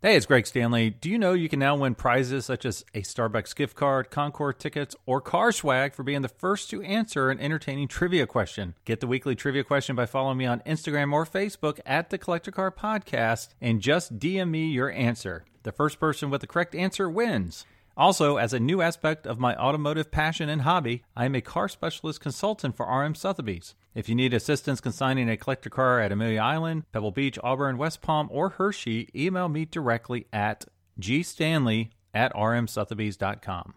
Hey, it's Greg Stanley. Do you know you can now win prizes such as a Starbucks gift card, Concord tickets, or car swag for being the first to answer an entertaining trivia question? Get the weekly trivia question by following me on Instagram or Facebook at the Collector Car Podcast and just DM me your answer. The first person with the correct answer wins. Also, as a new aspect of my automotive passion and hobby, I am a car specialist consultant for RM Sotheby's. If you need assistance consigning a collector car at Amelia Island, Pebble Beach, Auburn, West Palm, or Hershey, email me directly at gstanley at rmsotheby's.com.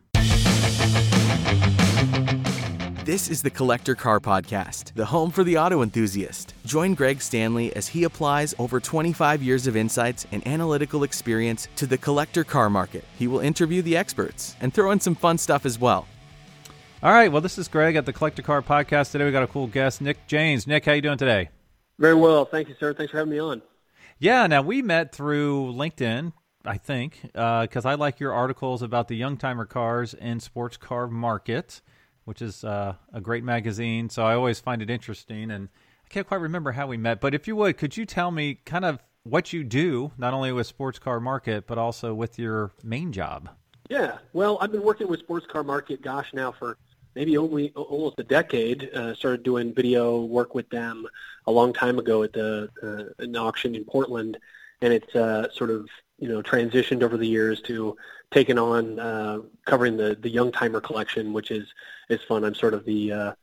This is the Collector Car Podcast, the home for the auto enthusiast. Join Greg Stanley as he applies over 25 years of insights and analytical experience to the collector car market. He will interview the experts and throw in some fun stuff as well. All right, well, this is Greg at the Collector Car Podcast. Today we got a cool guest, Nick Jaynes. Nick, how you doing today? Very well, thank you, sir. Thanks for having me on. Yeah, now we met through LinkedIn, I think, because uh, I like your articles about the young timer cars and sports car market which is uh, a great magazine. So I always find it interesting, and I can't quite remember how we met. But if you would, could you tell me kind of what you do, not only with Sports Car Market, but also with your main job? Yeah, well, I've been working with Sports Car Market, gosh, now for maybe only almost a decade. Uh, started doing video work with them a long time ago at the uh, an auction in Portland, and it's uh, sort of you know transitioned over the years to taking on uh, covering the the young timer collection, which is is fun. I'm sort of the uh,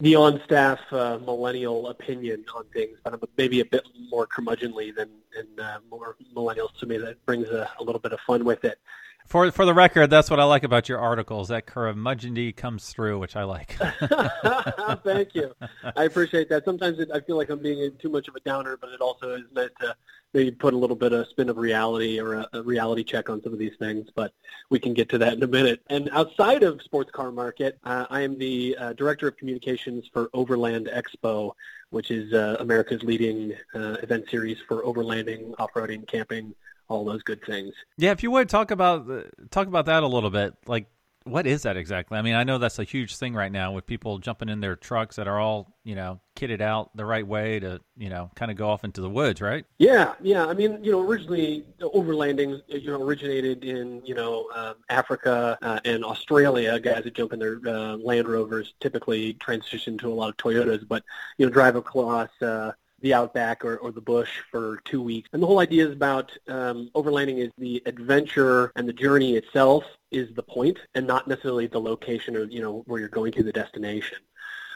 the on staff uh, millennial opinion on things, but I'm maybe a bit more curmudgeonly than, than uh, more millennials to me. That brings a, a little bit of fun with it. For for the record, that's what I like about your articles. That curmudgeonly comes through, which I like. Thank you. I appreciate that. Sometimes it, I feel like I'm being too much of a downer, but it also is meant to maybe put a little bit of spin of reality or a, a reality check on some of these things. But we can get to that in a minute. And outside of Sports Car Market, uh, I am the uh, director of communications for Overland Expo, which is uh, America's leading uh, event series for overlanding, off-roading, camping, all those good things. Yeah, if you would talk about talk about that a little bit, like what is that exactly? I mean, I know that's a huge thing right now with people jumping in their trucks that are all, you know, kitted out the right way to, you know, kind of go off into the woods, right? Yeah, yeah. I mean, you know, originally overlanding, you know, originated in, you know, um, Africa uh, and Australia. Guys that jump in their uh, Land Rovers typically transition to a lot of Toyotas, but you know, drive across. Uh, the outback or, or the bush for two weeks. And the whole idea is about um, overlanding is the adventure and the journey itself is the point and not necessarily the location or, you know, where you're going to the destination.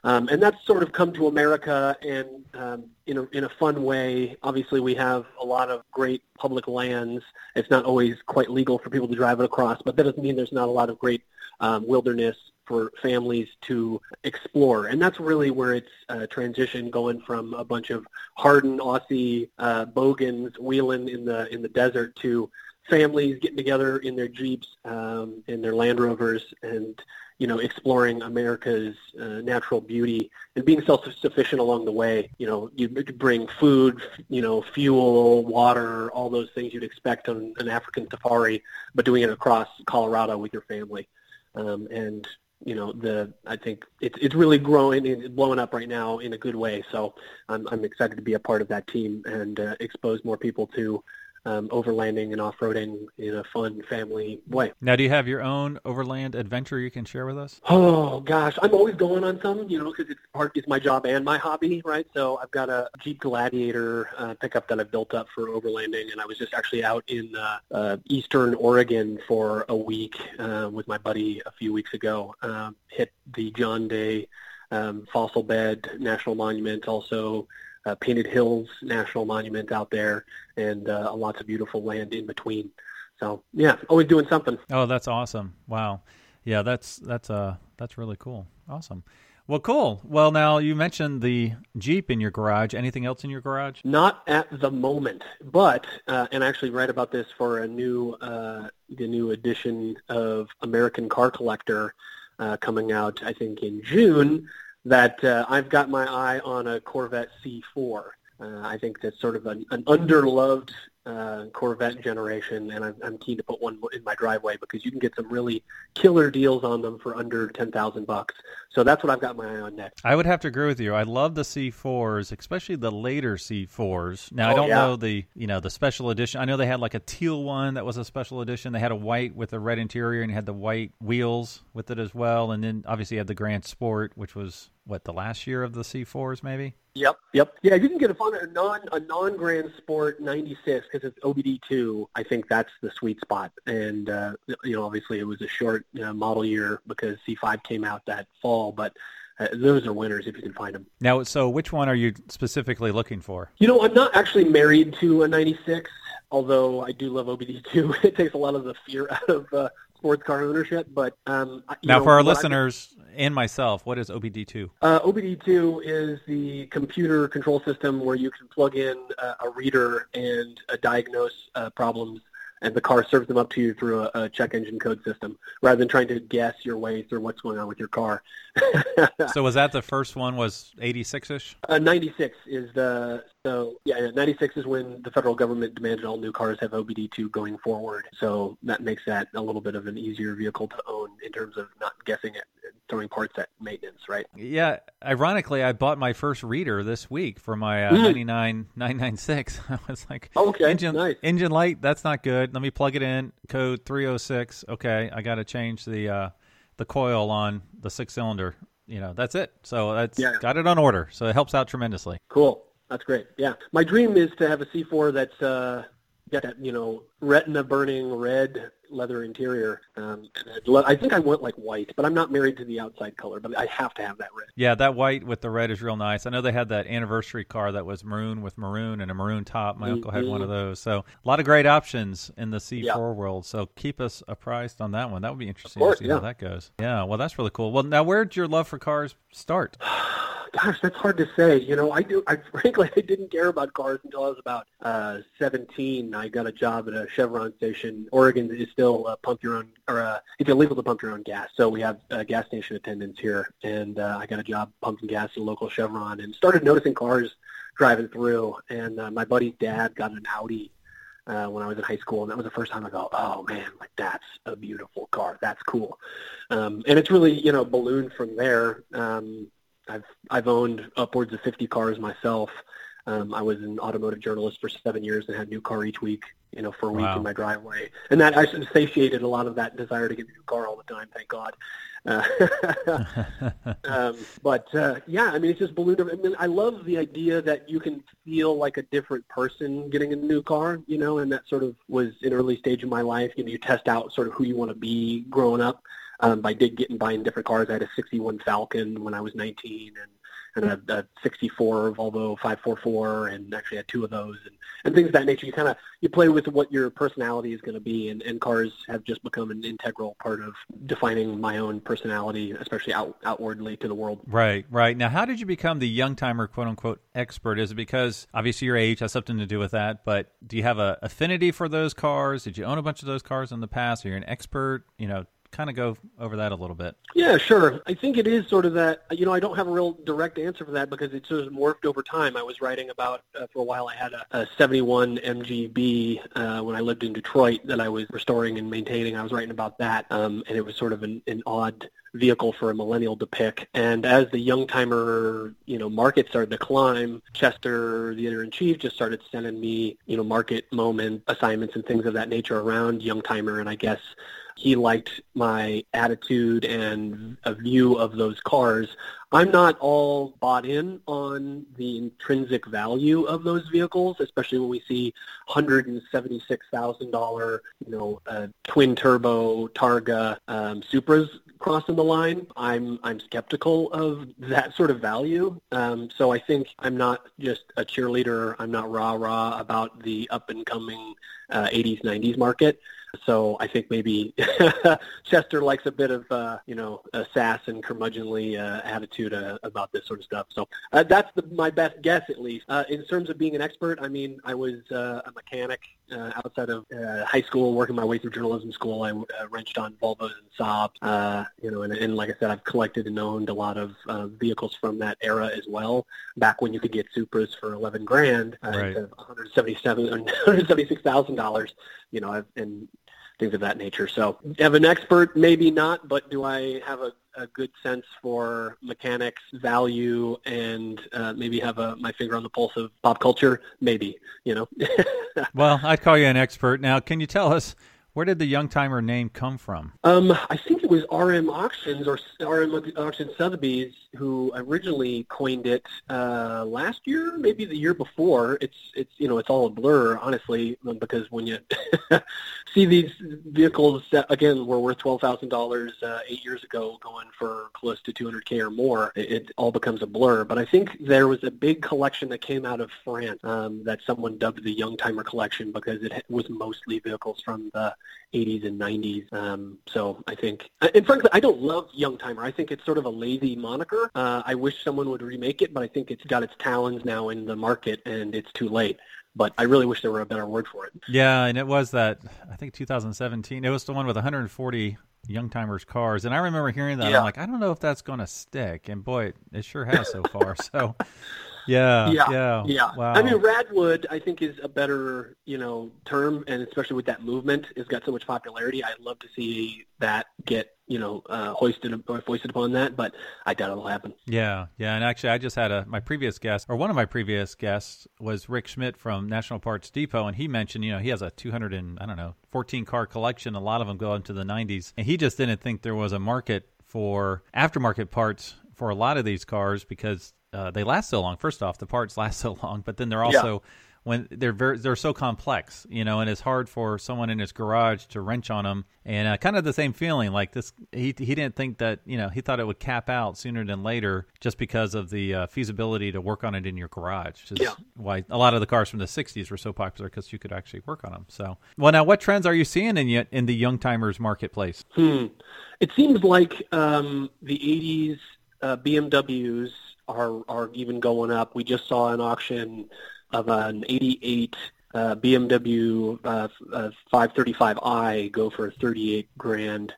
Um, and that's sort of come to America and um, in, a, in a fun way. Obviously, we have a lot of great public lands. It's not always quite legal for people to drive it across, but that doesn't mean there's not a lot of great um, wilderness for families to explore. And that's really where it's uh, transitioned, going from a bunch of hardened Aussie uh, bogans wheeling in the in the desert to families getting together in their jeeps, um, in their Land Rovers, and you know, exploring America's uh, natural beauty and being self-sufficient along the way. You know, you bring food, you know, fuel, water, all those things you'd expect on an African safari, but doing it across Colorado with your family. Um, and you know the I think it's it's really growing and blowing up right now in a good way. So I'm I'm excited to be a part of that team and uh, expose more people to um, overlanding and off-roading in a fun family way. Now, do you have your own overland adventure you can share with us? Oh gosh, I'm always going on some, you know, because it's part it's my job and my hobby, right? So I've got a Jeep Gladiator uh, pickup that I've built up for overlanding, and I was just actually out in uh, uh, Eastern Oregon for a week uh, with my buddy a few weeks ago. Um, hit the John Day um, Fossil Bed National Monument, also uh, Painted Hills National Monument out there, and uh, lots of beautiful land in between. So yeah, always doing something. Oh, that's awesome! Wow, yeah, that's that's uh that's really cool. Awesome. Well, cool. Well, now you mentioned the Jeep in your garage. Anything else in your garage? Not at the moment, but uh, and I actually write about this for a new uh, the new edition of American Car Collector uh, coming out. I think in June that uh, I've got my eye on a Corvette C4. Uh, I think that's sort of an, an underloved uh, Corvette generation, and I'm, I'm keen to put one in my driveway because you can get some really killer deals on them for under ten thousand bucks. So that's what I've got my eye on next. I would have to agree with you. I love the C4s, especially the later C4s. Now Oh, I don't yeah. know the you know the special edition. I know they had like a teal one that was a special edition. They had a white with a red interior and had the white wheels with it as well. And then obviously you had the Grand Sport, which was what the last year of the C4s maybe. Yep, yep. Yeah, you can get a fun a non a non Grand Sport '96 because it's OBD two. I think that's the sweet spot. And uh, you know, obviously, it was a short know, model year because C5 came out that fall, but. Uh, those are winners if you can find them. Now, so which one are you specifically looking for? You know, I'm not actually married to a 96, although I do love OBD2. It takes a lot of the fear out of uh, sports car ownership. But um, you Now, know, for our what I- listeners and myself, what is OBD2? Uh, OBD2 is the computer control system where you can plug in uh, a reader and uh, diagnose uh, problems, and the car serves them up to you through a, a check engine code system, rather than trying to guess your way through what's going on with your car. So was that the first one? Was 86ish? Uh, 96 is the so yeah, yeah 96 is when the federal government demanded all new cars have OBD2 going forward. So that makes that a little bit of an easier vehicle to own in terms of not guessing and throwing parts at maintenance, right? Yeah, ironically, I bought my first reader this week for my uh, Mm. 99 996. I was like, Okay, engine nice. engine light, that's not good. Let me plug it in. Code 306. Okay, I got to change the uh, the coil on the six cylinder. You know, that's it. So that's Yeah. got it on order. So it helps out tremendously. Cool. That's great. Yeah. My dream is to have a C4 that's uh, got that, you know, retina burning red leather interior. Um, and I'd I think I want like white, but I'm not married to the outside color, but I have to have that red. Yeah, that white with the red is real nice. I know they had that anniversary car that was maroon with maroon and a maroon top. My uncle had one of those. So a lot of great options in the C4 Yeah. world. So keep us apprised on that one. That would be interesting course, to see how yeah. that goes. Yeah, well, that's really cool. Well, now where'd your love for cars start? Gosh, that's hard to say. You know, I do. I frankly, I didn't care about cars until I was about uh, 17. I got a job at a Chevron station. Oregon is still uh, pump your own, or uh, it's illegal to pump your own gas. So we have uh, gas station attendants here, and uh, I got a job pumping gas at a local Chevron, and started noticing cars driving through. And uh, my buddy's dad got an Audi uh, when I was in high school, and that was the first time I go, oh man, like that's a beautiful car. That's cool. Um, and it's really, you know, ballooned from there. Um, I've I've owned upwards of 50 cars myself. Um, I was an automotive journalist for seven years and had a new car each week, you know, for a week Wow. in my driveway, and that actually satiated a lot of that desire to get a new car all the time. Thank God. Uh, um, but uh, yeah, I mean, it's just ballooned. I mean, I love the idea that you can feel like a different person getting a new car, you know, and that sort of was an early stage of my life. You know, you test out sort of who you want to be growing up. Um, by did getting buying different cars. I had a '61 Falcon when I was 19, and and a, a 64 Volvo 544, and actually had two of those, and, and things of that nature. You kind of you play with what your personality is going to be, and, and cars have just become an integral part of defining my own personality, especially out, outwardly to the world. Right, right. Now, how did you become the young timer, quote unquote, expert? Is it because obviously your age has something to do with that, but do you have a affinity for those cars? Did you own a bunch of those cars in the past? Are you an expert? You know, kind of go over that a little bit. Yeah, sure. I think it is sort of that. You know, I don't have a real direct answer for that because it sort of morphed over time. I was writing about uh, for a while. I had a, a 71 MGB uh, when I lived in Detroit that I was restoring and maintaining. I was writing about that, um, and it was sort of an, an odd vehicle for a millennial to pick. And as the young timer, you know, market started to climb, Chester, the editor in chief, just started sending me, you know, market moment assignments and things of that nature around young timer. And I guess he liked my attitude and a view of those cars. I'm not all bought in on the intrinsic value of those vehicles, especially when we see $176,000, you know, uh, twin turbo Targa um, Supras crossing the line. I'm I'm skeptical of that sort of value. Um, so I think I'm not just a cheerleader. I'm not rah rah about the up and coming uh, 80s 90s market. So I think maybe Chester likes a bit of uh, you know a sass and curmudgeonly uh, attitude uh, about this sort of stuff. So uh, that's the, my best guess, at least. Uh, in terms of being an expert, I mean, I was uh, a mechanic uh, outside of uh, high school, working my way through journalism school. I uh, wrenched on Volvos and Saabs, uh, you know, and, and like I said, I've collected and owned a lot of uh, vehicles from that era as well. Back when you could get Supras for eleven grand uh, Right. instead of one hundred seventy-seven, one hundred seventy-six thousand dollars, you know, I've, and things of that nature. So, have an expert, maybe not, but do I have a, a good sense for mechanics, value, and uh, maybe have a, my finger on the pulse of pop culture? Maybe, you know. Well, I'd call you an expert. Now, can you tell us where did the Youngtimer name come from? Um, I think it was RM Auctions or RM Auction Sotheby's who originally coined it uh, last year, maybe the year before. It's it's you know it's all a blur, honestly, because when you see these vehicles that again were worth twelve thousand dollars uh, eight years ago, going for close to two hundred k or more, it, it all becomes a blur. But I think there was a big collection that came out of France um, that someone dubbed the Youngtimer collection because it was mostly vehicles from the 80s and 90s. Um, so I think, and frankly, I don't love Youngtimer. I think it's sort of a lazy moniker. Uh, I wish someone would remake it, but I think it's got its talons now in the market, and it's too late. But I really wish there were a better word for it. Yeah, and it was that I think 2017. It was the one with 140 Youngtimers cars, and I remember hearing that. Yeah. I'm like, I don't know if that's going to stick, and boy, it, it sure has so far. so, yeah, yeah, yeah, yeah. Wow. I mean, Radwood, I think, is a better, you know, term, and especially with that movement, it's got so much popularity. I'd love to see that get, you know, uh, hoisted or foisted upon that, but I doubt it'll happen. Yeah, yeah, and actually, I just had a my previous guest, or one of my previous guests, was Rick Schmidt from National Parts Depot, and he mentioned, you know, he has a 200 and I don't know, 14 car collection. A lot of them go into the 90s, and he just didn't think there was a market for aftermarket parts for a lot of these cars because uh, they last so long. First off, the parts last so long, but then they're also when they're very they're so complex, you know, and it's hard for someone in his garage to wrench on them. And uh, kind of the same feeling, like this, he he didn't think that you know he thought it would cap out sooner than later, just because of the uh, feasibility to work on it in your garage. Which is Yeah. why a lot of the cars from the '60s were so popular because you could actually work on them. So, well, now what trends are you seeing in y- in the young timers marketplace? Hmm. It seems like um, the 80s uh, BMWs are are even going up. We just saw an auction of an 88 uh, BMW uh, uh, 535i go for 38 grand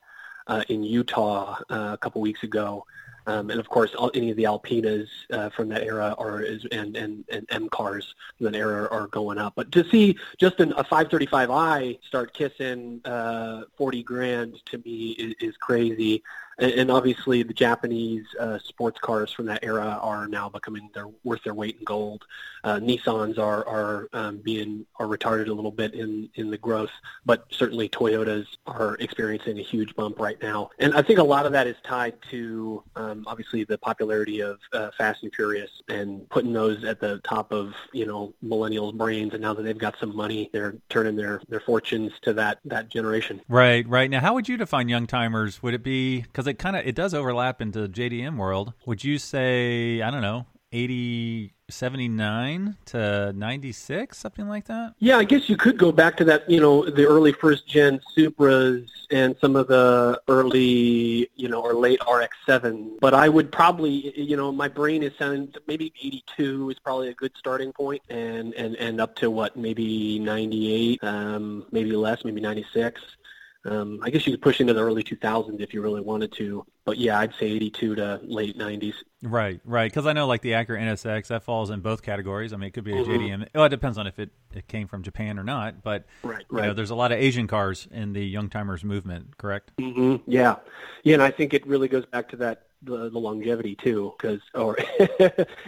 uh, in Utah uh, a couple weeks ago. Um, and of course, all, any of the Alpinas uh, from that era are is, and, and, and M cars from that era are going up. But to see just an, a 535i start kissing uh, 40 grand to me is, is crazy. And, and obviously, the Japanese uh, sports cars from that era are now becoming their worth their weight in gold. Uh, Nissans are are um, being are retarded a little bit in in the growth, but certainly Toyotas are experiencing a huge bump right now. And I think a lot of that is tied to um, obviously the popularity of uh, Fast and Furious and putting those at the top of you know millennials' brains. And now that they've got some money, they're turning their their fortunes to that that generation. Right, right. Now, how would you define young timers? Would it be because it kind of it does overlap into JDM world? Would you say I don't know, 80, 79 to ninety six, something like that? Yeah, I guess you could go back to that, you know, the early first gen Supras and some of the early, you know, or late RX-7. But I would probably, you know, my brain is sounding maybe 82 is probably a good starting point, and and and up to what maybe 98, um, maybe less, maybe 96. Um, I guess you could push into the early 2000s if you really wanted to. But yeah, I'd say 82 to late 90s. Right, right. Because I know like the Acura NSX that falls in both categories. I mean, it could be a Mhm. JDM. Well, it depends on if it, it came from Japan or not. But Right, you know, right. there's a lot of Asian cars in the young timers movement. Correct? hmm Yeah, yeah, and I think it really goes back to that the, the longevity too, because or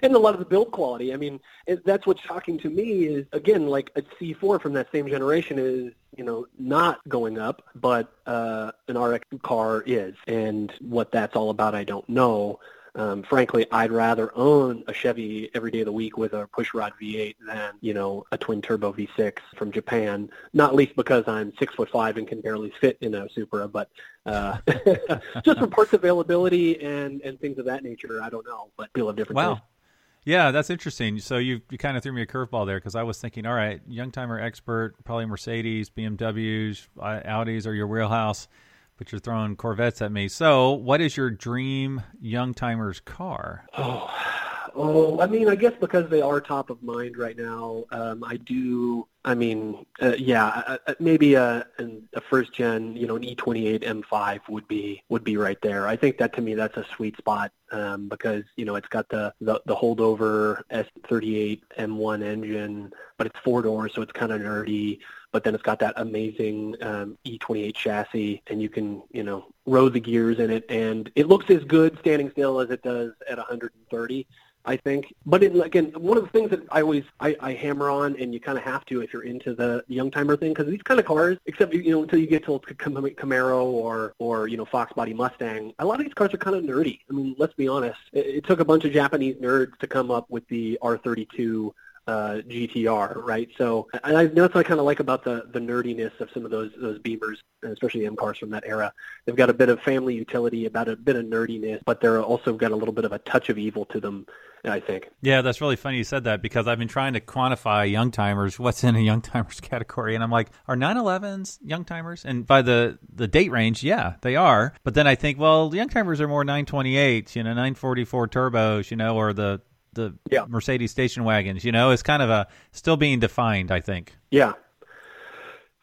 and a lot of the build quality. I mean, it, that's what's shocking to me is again like a C4 from that same generation is you know not going up, but uh, an RX car is, and what that's all about, I don't know. Um, frankly, I'd rather own a Chevy every day of the week with a pushrod V8 than you know a twin turbo V6 from Japan. Not least because I'm six foot five and can barely fit in a Supra, but uh, just for parts availability and and things of that nature. I don't know, but people have different Wow. tastes. Yeah, that's interesting. So you you kind of threw me a curveball there because I was thinking, all right, young timer expert, probably Mercedes, BMWs, Audis are your wheelhouse, but you're throwing Corvettes at me. So, what is your dream young timer's car? Oh, Oh, I mean, I guess because they are top of mind right now, um, I do. I mean, uh, yeah, uh, uh maybe a, a first gen, you know, an E28 M5 would be would be right there. I think that to me that's a sweet spot um, because you know it's got the, the the holdover S38 M1 engine, but it's four doors, so it's kind of nerdy. But then it's got that amazing um, E28 chassis, and you can you know row the gears in it, and it looks as good standing still as it does at 130. I think. But it, again, one of the things that I always I, I hammer on, and you kind of have to if you're into the young timer thing, because these kind of cars, except you know until you get to Camaro or or you know Fox Body Mustang, a lot of these cars are kind of nerdy. I mean, let's be honest. It, it took a bunch of Japanese nerds to come up with the R32 uh, GTR, right? So and I, that's what I kind of like about the the nerdiness of some of those those Beamers, especially M cars from that era. They've got a bit of family utility, about a bit of nerdiness, but they're also got a little bit of a touch of evil to them. I think. Yeah, that's really funny you said that because I've been trying to quantify young timers, what's in a young timers category, and I'm like, are 911s young timers? And by the the date range, yeah, they are. But then I think, well, the young timers are more 928s, you know, 944 turbos, you know, or the the yeah. Mercedes station wagons. You know, it's kind of a still being defined. I think. Yeah.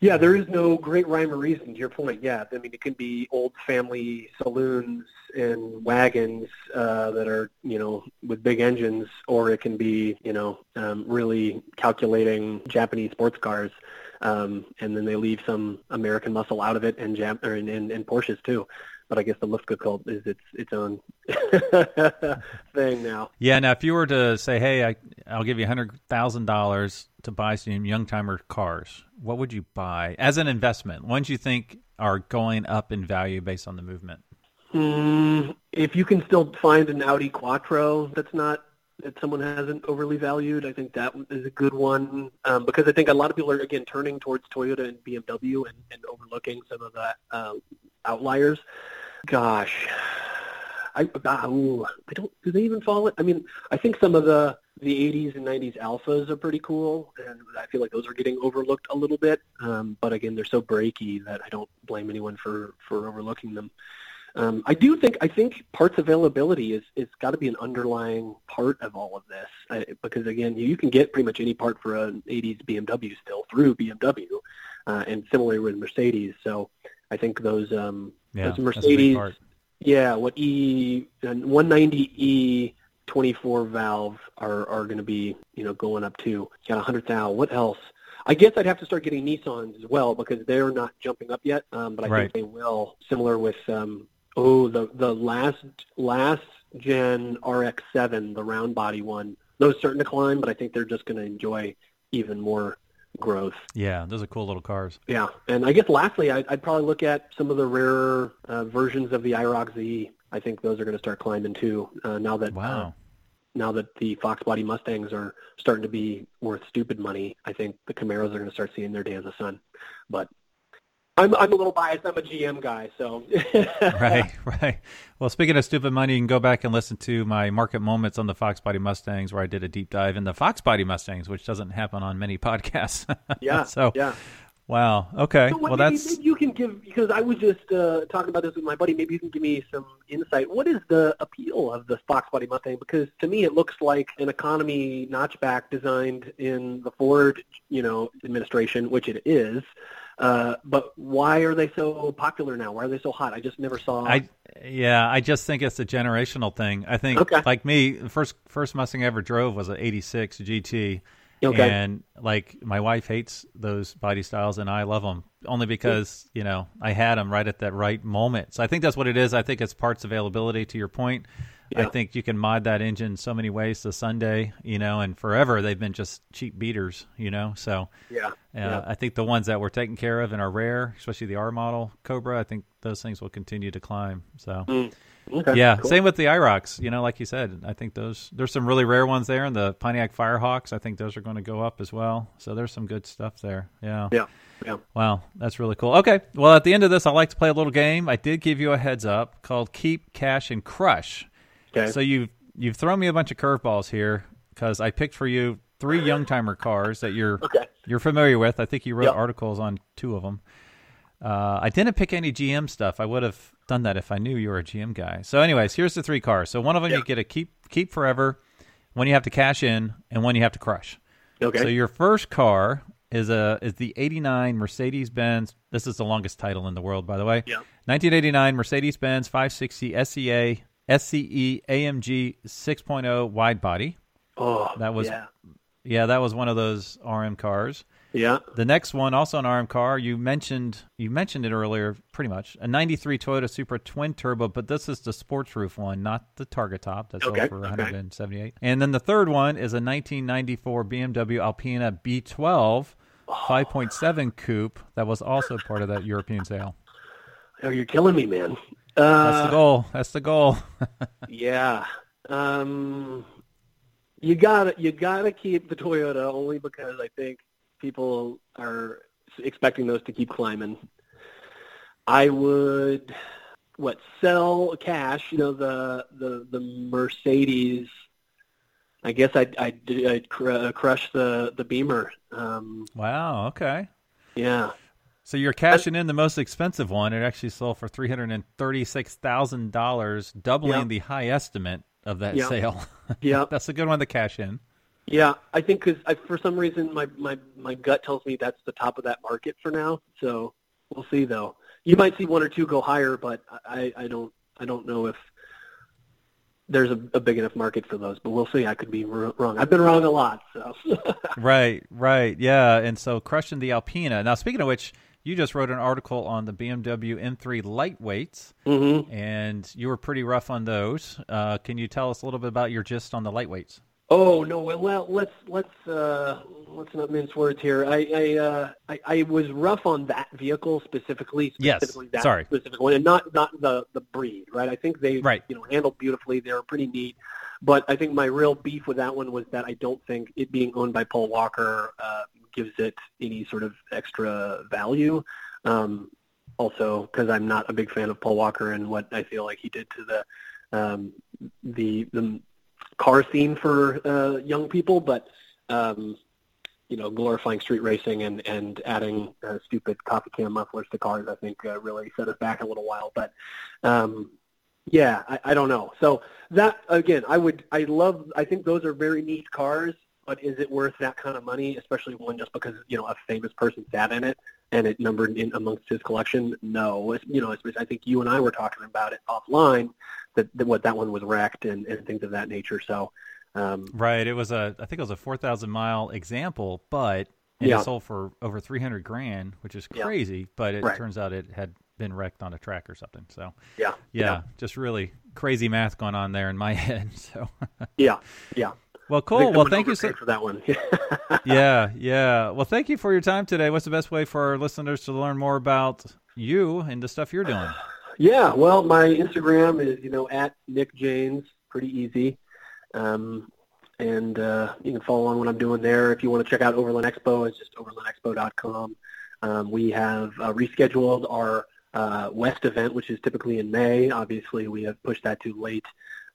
Yeah, there is no great rhyme or reason to your point. Yeah, I mean it can be old family saloons and wagons uh, that are you know with big engines, or it can be you know um, really calculating Japanese sports cars, um, and then they leave some American muscle out of it and Jap- or, and, and, and Porsches too but I guess the Lifka cult is its its own thing now. Yeah. Now, if you were to say, "Hey, I, I'll give you hundred thousand dollars to buy some young timer cars," what would you buy as an investment? Ones you think are going up in value based on the movement? Mm, if you can still find an Audi Quattro that's not that someone hasn't overly valued, I think that is a good one um, because I think a lot of people are again turning towards Toyota and BMW and, and overlooking some of the uh, outliers. Gosh, I, I don't. Do they even fall? It. I mean, I think some of the the 80s and 90s Alfas are pretty cool, and I feel like those are getting overlooked a little bit. Um, but again, they're so breaky that I don't blame anyone for for overlooking them. Um, I do think I think parts availability is is got to be an underlying part of all of this I, because again, you, you can get pretty much any part for an 80s BMW still through BMW, uh, and similarly with Mercedes. So I think those um, yeah, Mercedes, yeah, what E and 190E 24 valve are are going to be you know going up to got a hundred thousand. What else? I guess I'd have to start getting Nissans as well because they're not jumping up yet, um, but I right. think they will. Similar with um, oh the the last last gen RX-7, the round body one. Those starting to climb, but I think they're just going to enjoy even more growth. Yeah, those are cool little cars. Yeah, and I guess lastly, I'd, I'd probably look at some of the rarer uh, versions of the IROC Z. I think those are going to start climbing too. Uh, now that wow. Uh, now that the Fox Body Mustangs are starting to be worth stupid money, I think the Camaros are going to start seeing their day in the sun. But I'm I'm a little biased. I'm a GM guy, so right, right. Well, speaking of stupid money, you can go back and listen to my market moments on the Fox Body Mustangs, where I did a deep dive in the Fox Body Mustangs, which doesn't happen on many podcasts. yeah. so yeah. Wow. Okay. So well, maybe, that's maybe you can give because I was just uh, talking about this with my buddy. Maybe you can give me some insight. What is the appeal of the Fox Body Mustang? Because to me, it looks like an economy notchback designed in the Ford, you know, administration, which it is. Uh, but why are they so popular now? Why are they so hot? I just never saw. I yeah, I just think it's a generational thing. I think okay. like me, the first first Mustang I ever drove was an '86 GT. Okay. And like my wife hates those body styles, and I love them only because you know I had them right at that right moment. So I think that's what it is. I think it's parts availability. To your point, yeah. I think you can mod that engine so many ways to Sunday, you know, and forever they've been just cheap beaters, you know. So yeah, uh, yeah. I think the ones that were taken care of and are rare, especially the R model Cobra, I think those things will continue to climb. So. Mm. Okay, yeah, cool. same with the IROCs. You know, like you said, I think those there's some really rare ones there, and the Pontiac Firehawks. I think those are going to go up as well. So there's some good stuff there. Yeah. Yeah. Yeah. Wow, that's really cool. Okay, well, at the end of this, I like to play a little game. I did give you a heads up called Keep, Cash, and Crush. Okay. So you you've thrown me a bunch of curveballs here because I picked for you three young timer cars that you're Okay. you're familiar with. I think you wrote Yep. articles on two of them. Uh, I didn't pick any GM stuff. I would have done that if I knew you were a GM guy. So, anyways, here's the three cars. So, one of them you get a keep keep forever, one you have to cash in, and one you have to crush. Okay. So, your first car is a is the '89 Mercedes Benz. This is the longest title in the world, by the way. Yeah. 1989 Mercedes Benz 560 SCA SCE AMG 6.0 wide body. oh, that was- yeah. Yeah, that was one of those RM cars. Yeah. The next one, also an RM car, you mentioned you mentioned it earlier, pretty much a '93 Toyota Supra twin turbo, but this is the sports roof one, not the Targa top. That's Okay, okay. 178. And then the third one is a 1994 BMW Alpina B12 5.7 coupe that was also part of that European sale. Oh, you're killing me, man. That's Uh, the goal. That's the goal. yeah. Um, you gotta you gotta keep the Toyota only because I think people are expecting those to keep climbing. I would what sell cash? You know the the the Mercedes. I guess I'd I'd, I'd cr- uh, crush the the Beamer. Um, wow. Okay. yeah. So you're cashing in the most expensive one. It actually sold for three hundred and thirty-six thousand dollars, doubling Yeah. the high estimate of that Yeah. sale. Yeah. That's a good one to cash in. Yeah, I think because for some reason my, my, my gut tells me that's the top of that market for now. So we'll see though. You might see one or two go higher, but I, I don't I don't know if there's a, a big enough market for those. But we'll see. I could be r- wrong. I've been wrong a lot. So Right, right, yeah. And so crushing the Alpina. Now, speaking of which, you just wrote an article on the BMW M3 lightweights, hmm and you were pretty rough on those. Uh, can you tell us a little bit about your gist on the lightweights? Oh no! Well, let's let's uh, let's not mince words here. I I, uh, I I was rough on that vehicle specifically. Yes, Specifically that sorry. specific one, and not not the the breed. Right. I think they Right. you know handled beautifully. They were pretty neat. But I think my real beef with that one was that I don't think it being owned by Paul Walker uh, gives it any sort of extra value. Um, also, because I'm not a big fan of Paul Walker and what I feel like he did to the um, the the car scene for uh, young people, but um, you know, glorifying street racing and and adding uh, stupid coffee can mufflers to cars, I think uh, really set us back a little while. But um, yeah, I, I don't know. So that again, I would, I love. I think those are very neat cars. But is it worth that kind of money, especially one just because you know a famous person sat in it and it numbered in amongst his collection? No, it's, you know, it's, I think you and I were talking about it offline that, that what that one was wrecked and, and things of that nature. So, um, Right. It was a, I think it was a 4,000 mile example, but and Yeah. it sold for over 300 grand, which is Yeah. crazy, but it Right. turns out it had been wrecked on a track or something. So, yeah, yeah, just really crazy math going on there in my head. So, yeah, yeah. Well, cool. Well, thank you so for that one. yeah, yeah. Well, thank you for your time today. What's the best way for our listeners to learn more about you and the stuff you're doing? Yeah, well, my Instagram is you know at Nick Jaynes, pretty easy, um, and uh, you can follow along what I'm doing there. If you want to check out Overland Expo, it's just overlandexpo.com. Um, we have uh, rescheduled our uh, West event, which is typically in May. Obviously, we have pushed that to late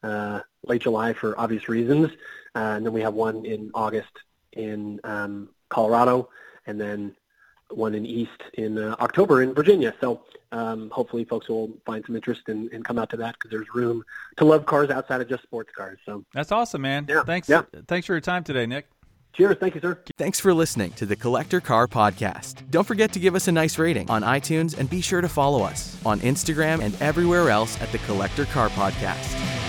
uh, late July for obvious reasons, uh, and then we have one in August in um, Colorado, and then one in East in uh, October in Virginia. So um, hopefully folks will find some interest and, and come out to that because there's room to love cars outside of just sports cars. So That's awesome, man. Yeah, Thanks. yeah. Thanks for your time today, Nick. cheers. Thank you, sir. Thanks for listening to the Collector Car Podcast. Don't forget to give us a nice rating on iTunes and be sure to follow us on Instagram and everywhere else at the Collector Car Podcast.